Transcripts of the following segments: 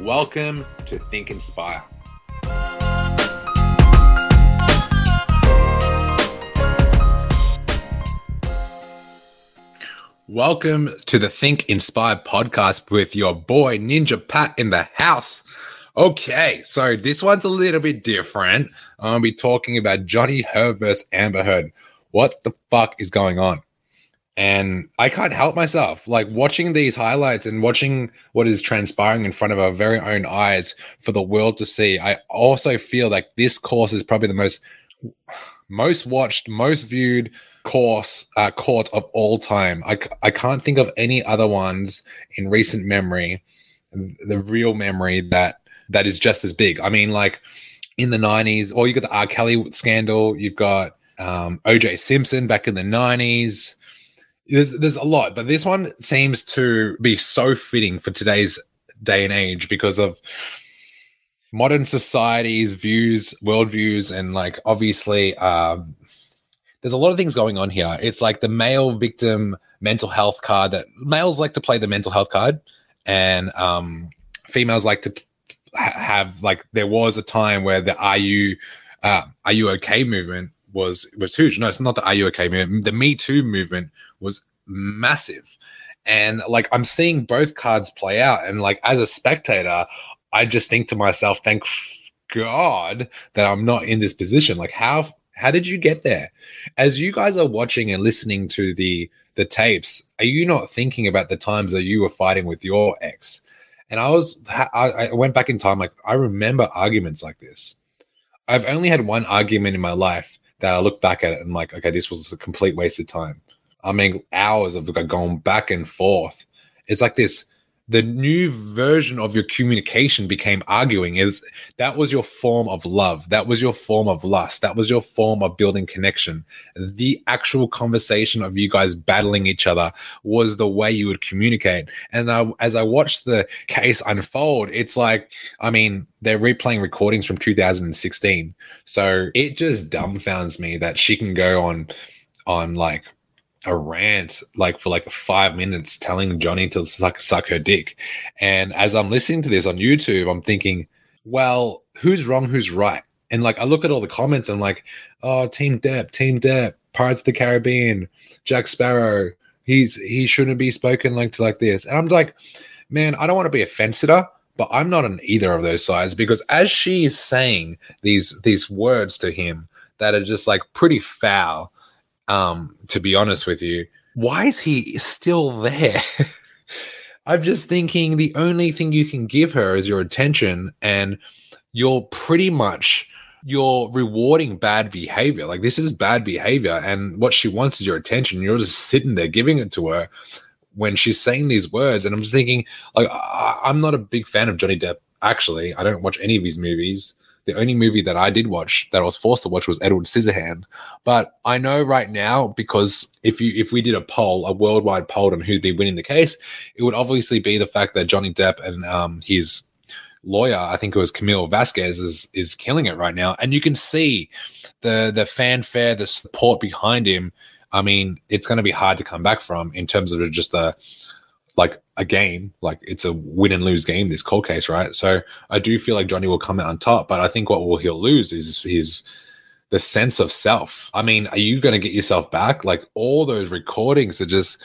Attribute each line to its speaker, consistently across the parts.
Speaker 1: Welcome to Think Inspire. Welcome to the Think Inspired podcast with your boy Ninja Pat in the house. Okay, so this one's a little bit different. I'm gonna be talking about Johnny Heard versus Amber Heard. What the fuck is going on? And I can't help myself. Like watching these highlights and watching what is transpiring in front of our very own eyes for the world to see. I also feel like this course is probably the most most watched, most viewed course uh, court of all time. I, I can't think of any other ones in recent memory, the real memory that that is just as big. I mean, like in the '90s, or you got the R. Kelly scandal. You've got um, O.J. Simpson back in the '90s there's, there's a lot, but this one seems to be so fitting for today's day and age because of modern society's views, worldviews, and like obviously, um, there's a lot of things going on here. It's like the male victim mental health card that males like to play the mental health card, and um, females like to ha- have like there was a time where the "Are you uh, Are you okay?" movement was was huge. No, it's not the "Are you okay?" movement. The Me Too movement was massive. And like I'm seeing both cards play out. And like as a spectator, I just think to myself, thank God that I'm not in this position. Like how how did you get there? As you guys are watching and listening to the the tapes, are you not thinking about the times that you were fighting with your ex? And I was I, I went back in time, like I remember arguments like this. I've only had one argument in my life that I look back at it and I'm like, okay, this was a complete waste of time. I mean, hours of going back and forth. It's like this. The new version of your communication became arguing. Is that was your form of love? That was your form of lust. That was your form of building connection. The actual conversation of you guys battling each other was the way you would communicate. And I, as I watched the case unfold, it's like, I mean, they're replaying recordings from 2016. So it just dumbfounds me that she can go on on like a rant like for like five minutes telling Johnny to suck suck her dick. And as I'm listening to this on YouTube, I'm thinking, well, who's wrong, who's right? And like I look at all the comments and like, oh, Team Depp, Team Depp, Pirates of the Caribbean, Jack Sparrow, he's he shouldn't be spoken like to like this. And I'm like, man, I don't want to be a fence sitter, but I'm not on either of those sides because as she is saying these these words to him that are just like pretty foul um, to be honest with you. Why is he still there? I'm just thinking the only thing you can give her is your attention, and you're pretty much you're rewarding bad behavior. Like this is bad behavior, and what she wants is your attention. You're just sitting there giving it to her when she's saying these words, and I'm just thinking, like, I, I'm not a big fan of Johnny Depp. Actually, I don't watch any of his movies the only movie that I did watch that I was forced to watch was Edward Scissorhand. But I know right now because if you if we did a poll, a worldwide poll on who'd be winning the case, it would obviously be the fact that Johnny Depp and um, his lawyer, I think it was Camille Vasquez, is is killing it right now, and you can see the the fanfare, the support behind him. I mean, it's going to be hard to come back from in terms of just a like a game, like it's a win and lose game, this cold case, right? So I do feel like Johnny will come out on top, but I think what will he'll lose is his the sense of self. I mean, are you going to get yourself back? Like all those recordings are just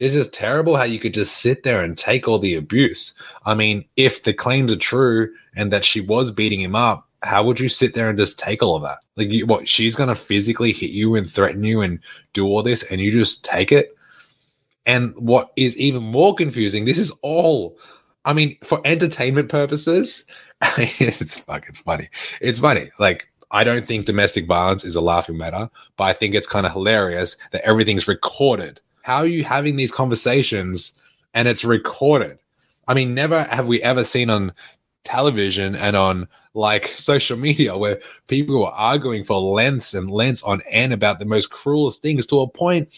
Speaker 1: it's just terrible how you could just sit there and take all the abuse. I mean, if the claims are true and that she was beating him up, how would you sit there and just take all of that? Like, you, what she's going to physically hit you and threaten you and do all this, and you just take it? And what is even more confusing, this is all, I mean, for entertainment purposes, it's fucking funny. It's funny. Like, I don't think domestic violence is a laughing matter, but I think it's kind of hilarious that everything's recorded. How are you having these conversations and it's recorded? I mean, never have we ever seen on television and on like social media where people were arguing for lengths and lengths on end about the most cruelest things to a point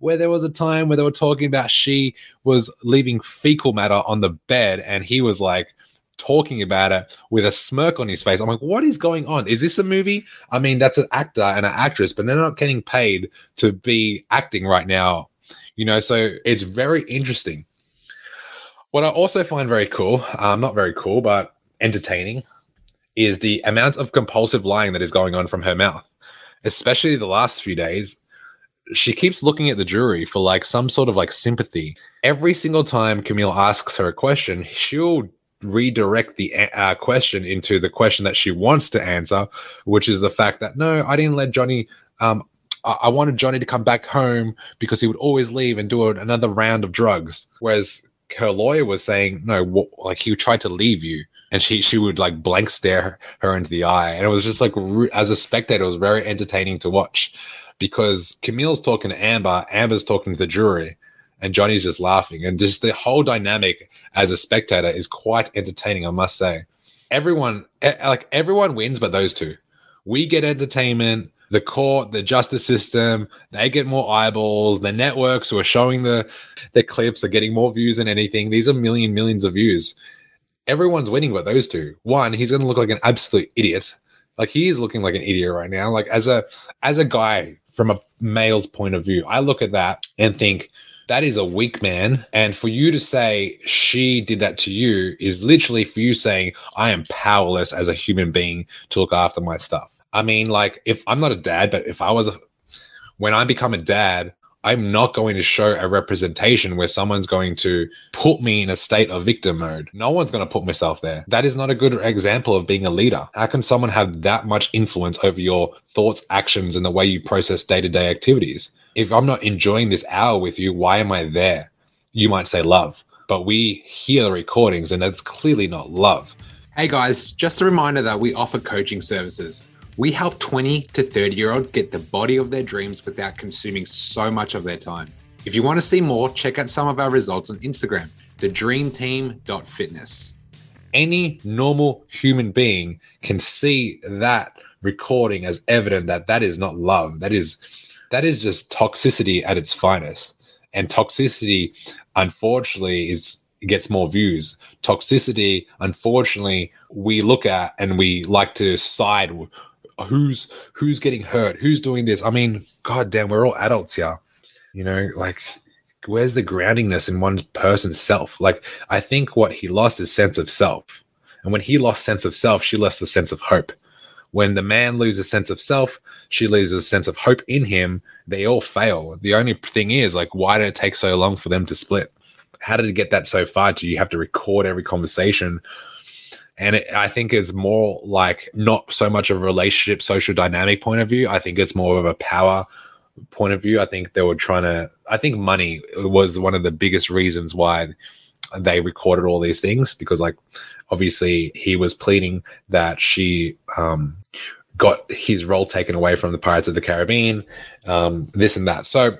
Speaker 1: where there was a time where they were talking about she was leaving fecal matter on the bed and he was like talking about it with a smirk on his face. I'm like, what is going on? Is this a movie? I mean, that's an actor and an actress, but they're not getting paid to be acting right now. You know, so it's very interesting. What I also find very cool, um, not very cool, but entertaining, is the amount of compulsive lying that is going on from her mouth, especially the last few days. She keeps looking at the jury for like some sort of like sympathy. Every single time Camille asks her a question, she'll redirect the uh, question into the question that she wants to answer, which is the fact that no, I didn't let Johnny. Um, I-, I wanted Johnny to come back home because he would always leave and do another round of drugs. Whereas her lawyer was saying, no, like he tried to leave you. And she she would like blank stare her into the eye, and it was just like as a spectator, it was very entertaining to watch because Camille's talking to Amber, Amber's talking to the jury, and Johnny's just laughing. And just the whole dynamic as a spectator is quite entertaining, I must say. Everyone, like everyone wins, but those two. We get entertainment. The court, the justice system, they get more eyeballs. The networks who are showing the the clips are getting more views than anything. These are million millions of views. Everyone's winning, but those two. One, he's going to look like an absolute idiot. Like he is looking like an idiot right now. Like as a as a guy from a male's point of view, I look at that and think that is a weak man. And for you to say she did that to you is literally for you saying, I am powerless as a human being to look after my stuff. I mean, like, if I'm not a dad, but if I was a, when I become a dad, I'm not going to show a representation where someone's going to put me in a state of victim mode. No one's going to put myself there. That is not a good example of being a leader. How can someone have that much influence over your thoughts, actions, and the way you process day to day activities? if I'm not enjoying this hour with you, why am I there? You might say love, but we hear the recordings and that's clearly not love. Hey guys, just a reminder that we offer coaching services. We help 20 to 30 year olds get the body of their dreams without consuming so much of their time. If you want to see more, check out some of our results on Instagram, thedreamteam.fitness. Any normal human being can see that recording as evident that that is not love. That is that is just toxicity at its finest. And toxicity, unfortunately, is gets more views. Toxicity, unfortunately, we look at and we like to side Oh, who's who's getting hurt, who's doing this. I mean, god damn, we're all adults here. You know, like where's the groundingness in one person's self? Like I think what he lost is sense of self. And when he lost sense of self, she lost the sense of hope. When the man loses sense of self, she loses sense of hope in him. They all fail. The only thing is, like, why did it take so long for them to split? How did it get that so far? Do you have to record every conversation? And it, I think it's more like not so much of a relationship, social dynamic point of view. I think it's more of a power point of view. I think they were trying to, I think money was one of the biggest reasons why they recorded all these things because, like, obviously he was pleading that she um, got his role taken away from the Pirates of the Caribbean, um, this and that. So,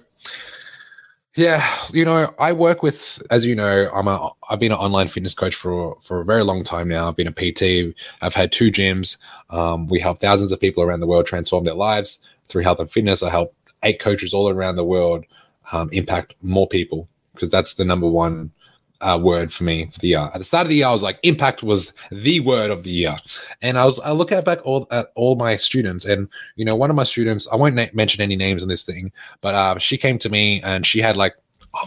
Speaker 1: yeah, you know, I work with, as you know, I'm a, I've been an online fitness coach for for a very long time now. I've been a PT. I've had two gyms. Um, we help thousands of people around the world transform their lives through health and fitness. I help eight coaches all around the world um, impact more people because that's the number one uh, word for me for the year. At the start of the year, I was like, impact was the word of the year, and I was I look at back all at all my students, and you know, one of my students, I won't na- mention any names in this thing, but uh, she came to me and she had like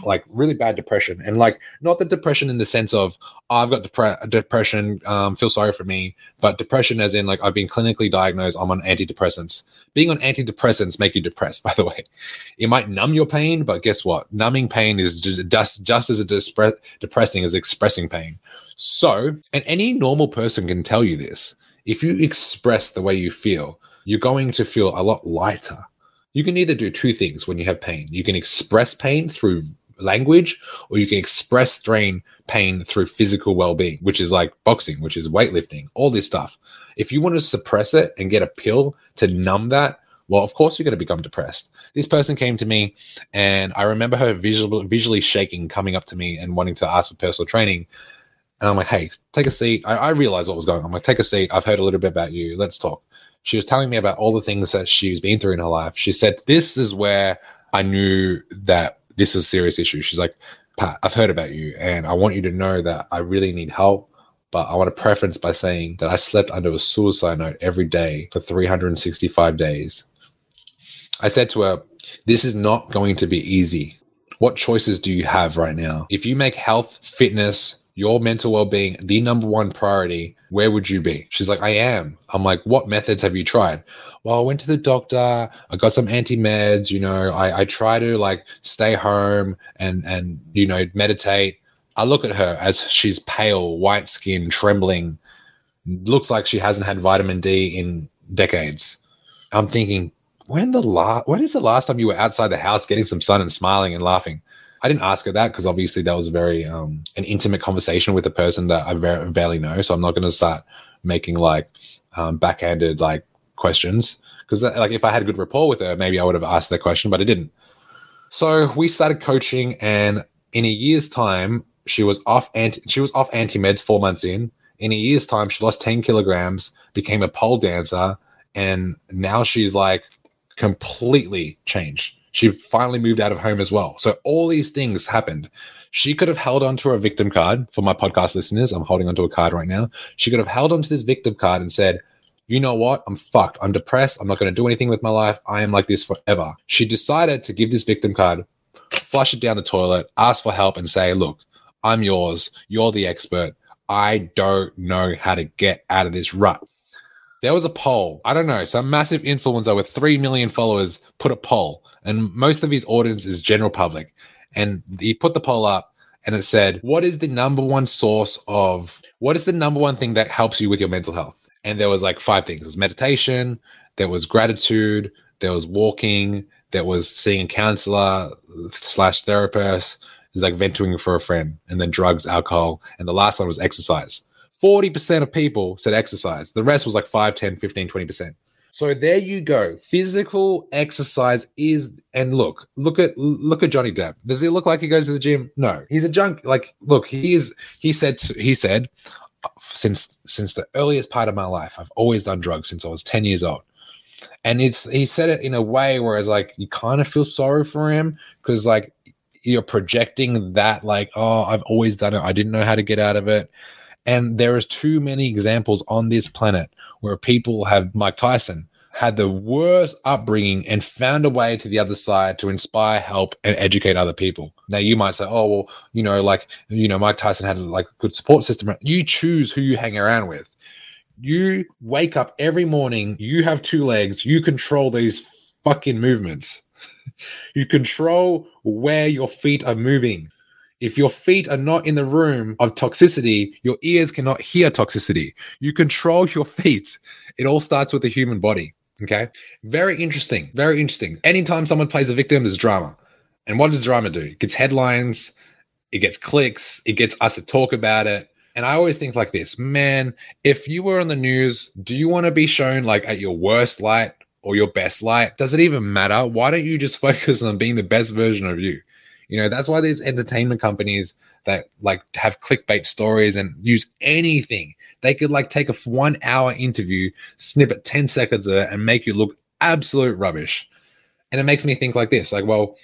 Speaker 1: like really bad depression and like not the depression in the sense of oh, I've got depre- depression, um, feel sorry for me, but depression as in like I've been clinically diagnosed. I'm on antidepressants. Being on antidepressants make you depressed. By the way, it might numb your pain, but guess what? Numbing pain is just just as depressing as expressing pain. So, and any normal person can tell you this. If you express the way you feel, you're going to feel a lot lighter. You can either do two things when you have pain. You can express pain through language, or you can express strain pain through physical well being, which is like boxing, which is weightlifting, all this stuff. If you want to suppress it and get a pill to numb that, well, of course you're going to become depressed. This person came to me, and I remember her visual, visually shaking, coming up to me and wanting to ask for personal training. And I'm like, hey, take a seat. I, I realized what was going on. I'm like, take a seat. I've heard a little bit about you. Let's talk. She was telling me about all the things that she's been through in her life. She said, This is where I knew that this is a serious issue. She's like, Pat, I've heard about you and I want you to know that I really need help. But I want to preference by saying that I slept under a suicide note every day for 365 days. I said to her, This is not going to be easy. What choices do you have right now? If you make health, fitness, your mental well being the number one priority, where would you be? She's like, I am. I'm like, what methods have you tried? Well, I went to the doctor. I got some anti meds. You know, I, I try to like stay home and, and, you know, meditate. I look at her as she's pale, white skin, trembling, looks like she hasn't had vitamin D in decades. I'm thinking, when the last when is the last time you were outside the house getting some sun and smiling and laughing? I didn't ask her that because obviously that was very um, an intimate conversation with a person that I very, barely know. So I'm not going to start making like um, backhanded like questions because uh, like if I had a good rapport with her, maybe I would have asked that question, but I didn't. So we started coaching, and in a year's time, she was off anti she was off anti meds four months in. In a year's time, she lost ten kilograms, became a pole dancer, and now she's like completely changed. She finally moved out of home as well. So all these things happened. She could have held onto a victim card for my podcast listeners. I'm holding onto a card right now. She could have held onto this victim card and said, you know what? I'm fucked. I'm depressed. I'm not going to do anything with my life. I am like this forever. She decided to give this victim card, flush it down the toilet, ask for help, and say, look, I'm yours. You're the expert. I don't know how to get out of this rut. There was a poll. I don't know. Some massive influencer with 3 million followers put a poll and most of his audience is general public. And he put the poll up and it said, What is the number one source of what is the number one thing that helps you with your mental health? And there was like five things. It was meditation, there was gratitude, there was walking, there was seeing a counselor slash therapist, there's like venting for a friend, and then drugs, alcohol, and the last one was exercise. 40% of people said exercise. The rest was like 5, 10, 15, 20%. So there you go. Physical exercise is and look, look at look at Johnny Depp. Does he look like he goes to the gym? No. He's a junk like look, he is he said he said since since the earliest part of my life, I've always done drugs since I was 10 years old. And it's he said it in a way where it's like you kind of feel sorry for him because like you're projecting that like, oh, I've always done it. I didn't know how to get out of it. And there is too many examples on this planet where people have Mike Tyson had the worst upbringing and found a way to the other side to inspire, help, and educate other people. Now you might say, "Oh, well, you know, like you know, Mike Tyson had like a good support system." You choose who you hang around with. You wake up every morning. You have two legs. You control these fucking movements. you control where your feet are moving. If your feet are not in the room of toxicity, your ears cannot hear toxicity. You control your feet. It all starts with the human body. Okay. Very interesting. Very interesting. Anytime someone plays a victim, there's drama. And what does drama do? It gets headlines, it gets clicks, it gets us to talk about it. And I always think like this man, if you were on the news, do you want to be shown like at your worst light or your best light? Does it even matter? Why don't you just focus on being the best version of you? You know, that's why these entertainment companies that like have clickbait stories and use anything. They could like take a one hour interview, snip it 10 seconds of it, and make you look absolute rubbish. And it makes me think like this like, well,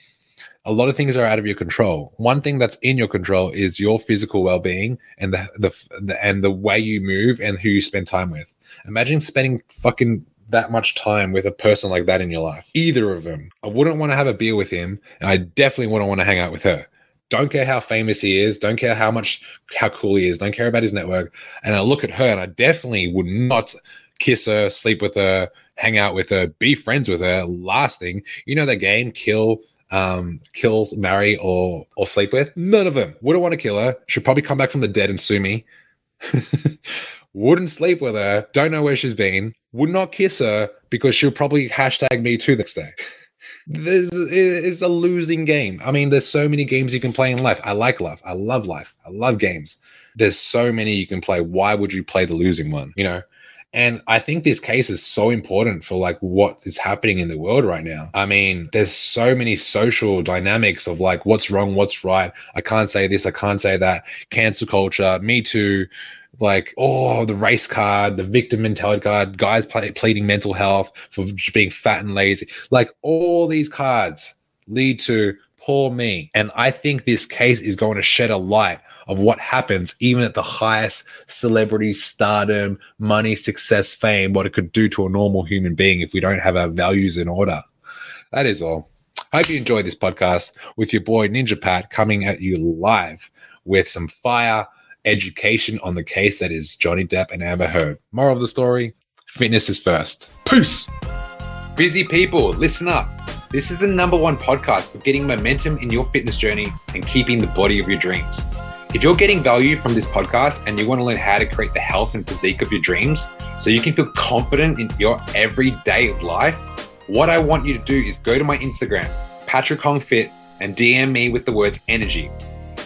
Speaker 1: a lot of things are out of your control. One thing that's in your control is your physical well-being and the, the, the and the way you move and who you spend time with. Imagine spending fucking that much time with a person like that in your life. Either of them. I wouldn't want to have a beer with him, and I definitely wouldn't want to hang out with her. Don't care how famous he is, don't care how much how cool he is, don't care about his network. And I look at her and I definitely would not kiss her, sleep with her, hang out with her, be friends with her. Lasting, you know the game, kill, um, kills, marry, or or sleep with. None of them. Wouldn't want to kill her. Should probably come back from the dead and sue me. wouldn't sleep with her, don't know where she's been, would not kiss her because she'll probably hashtag me too next day. this is a losing game. I mean, there's so many games you can play in life. I like life. I love life. I love games. There's so many you can play. Why would you play the losing one? You know? And I think this case is so important for like what is happening in the world right now. I mean, there's so many social dynamics of like what's wrong, what's right. I can't say this, I can't say that. Cancel culture, me too. Like, oh, the race card, the victim mentality card, guys pleading mental health for being fat and lazy. Like, all these cards lead to poor me. And I think this case is going to shed a light of what happens even at the highest celebrity stardom, money, success, fame, what it could do to a normal human being if we don't have our values in order. That is all. Hope you enjoyed this podcast with your boy Ninja Pat coming at you live with some fire education on the case that is Johnny Depp and Amber Heard. Moral of the story fitness is first. Peace. Busy people, listen up. This is the number one podcast for getting momentum in your fitness journey and keeping the body of your dreams. If you're getting value from this podcast and you want to learn how to create the health and physique of your dreams so you can feel confident in your everyday life, what I want you to do is go to my Instagram, Patrick Hong Fit, and DM me with the words energy.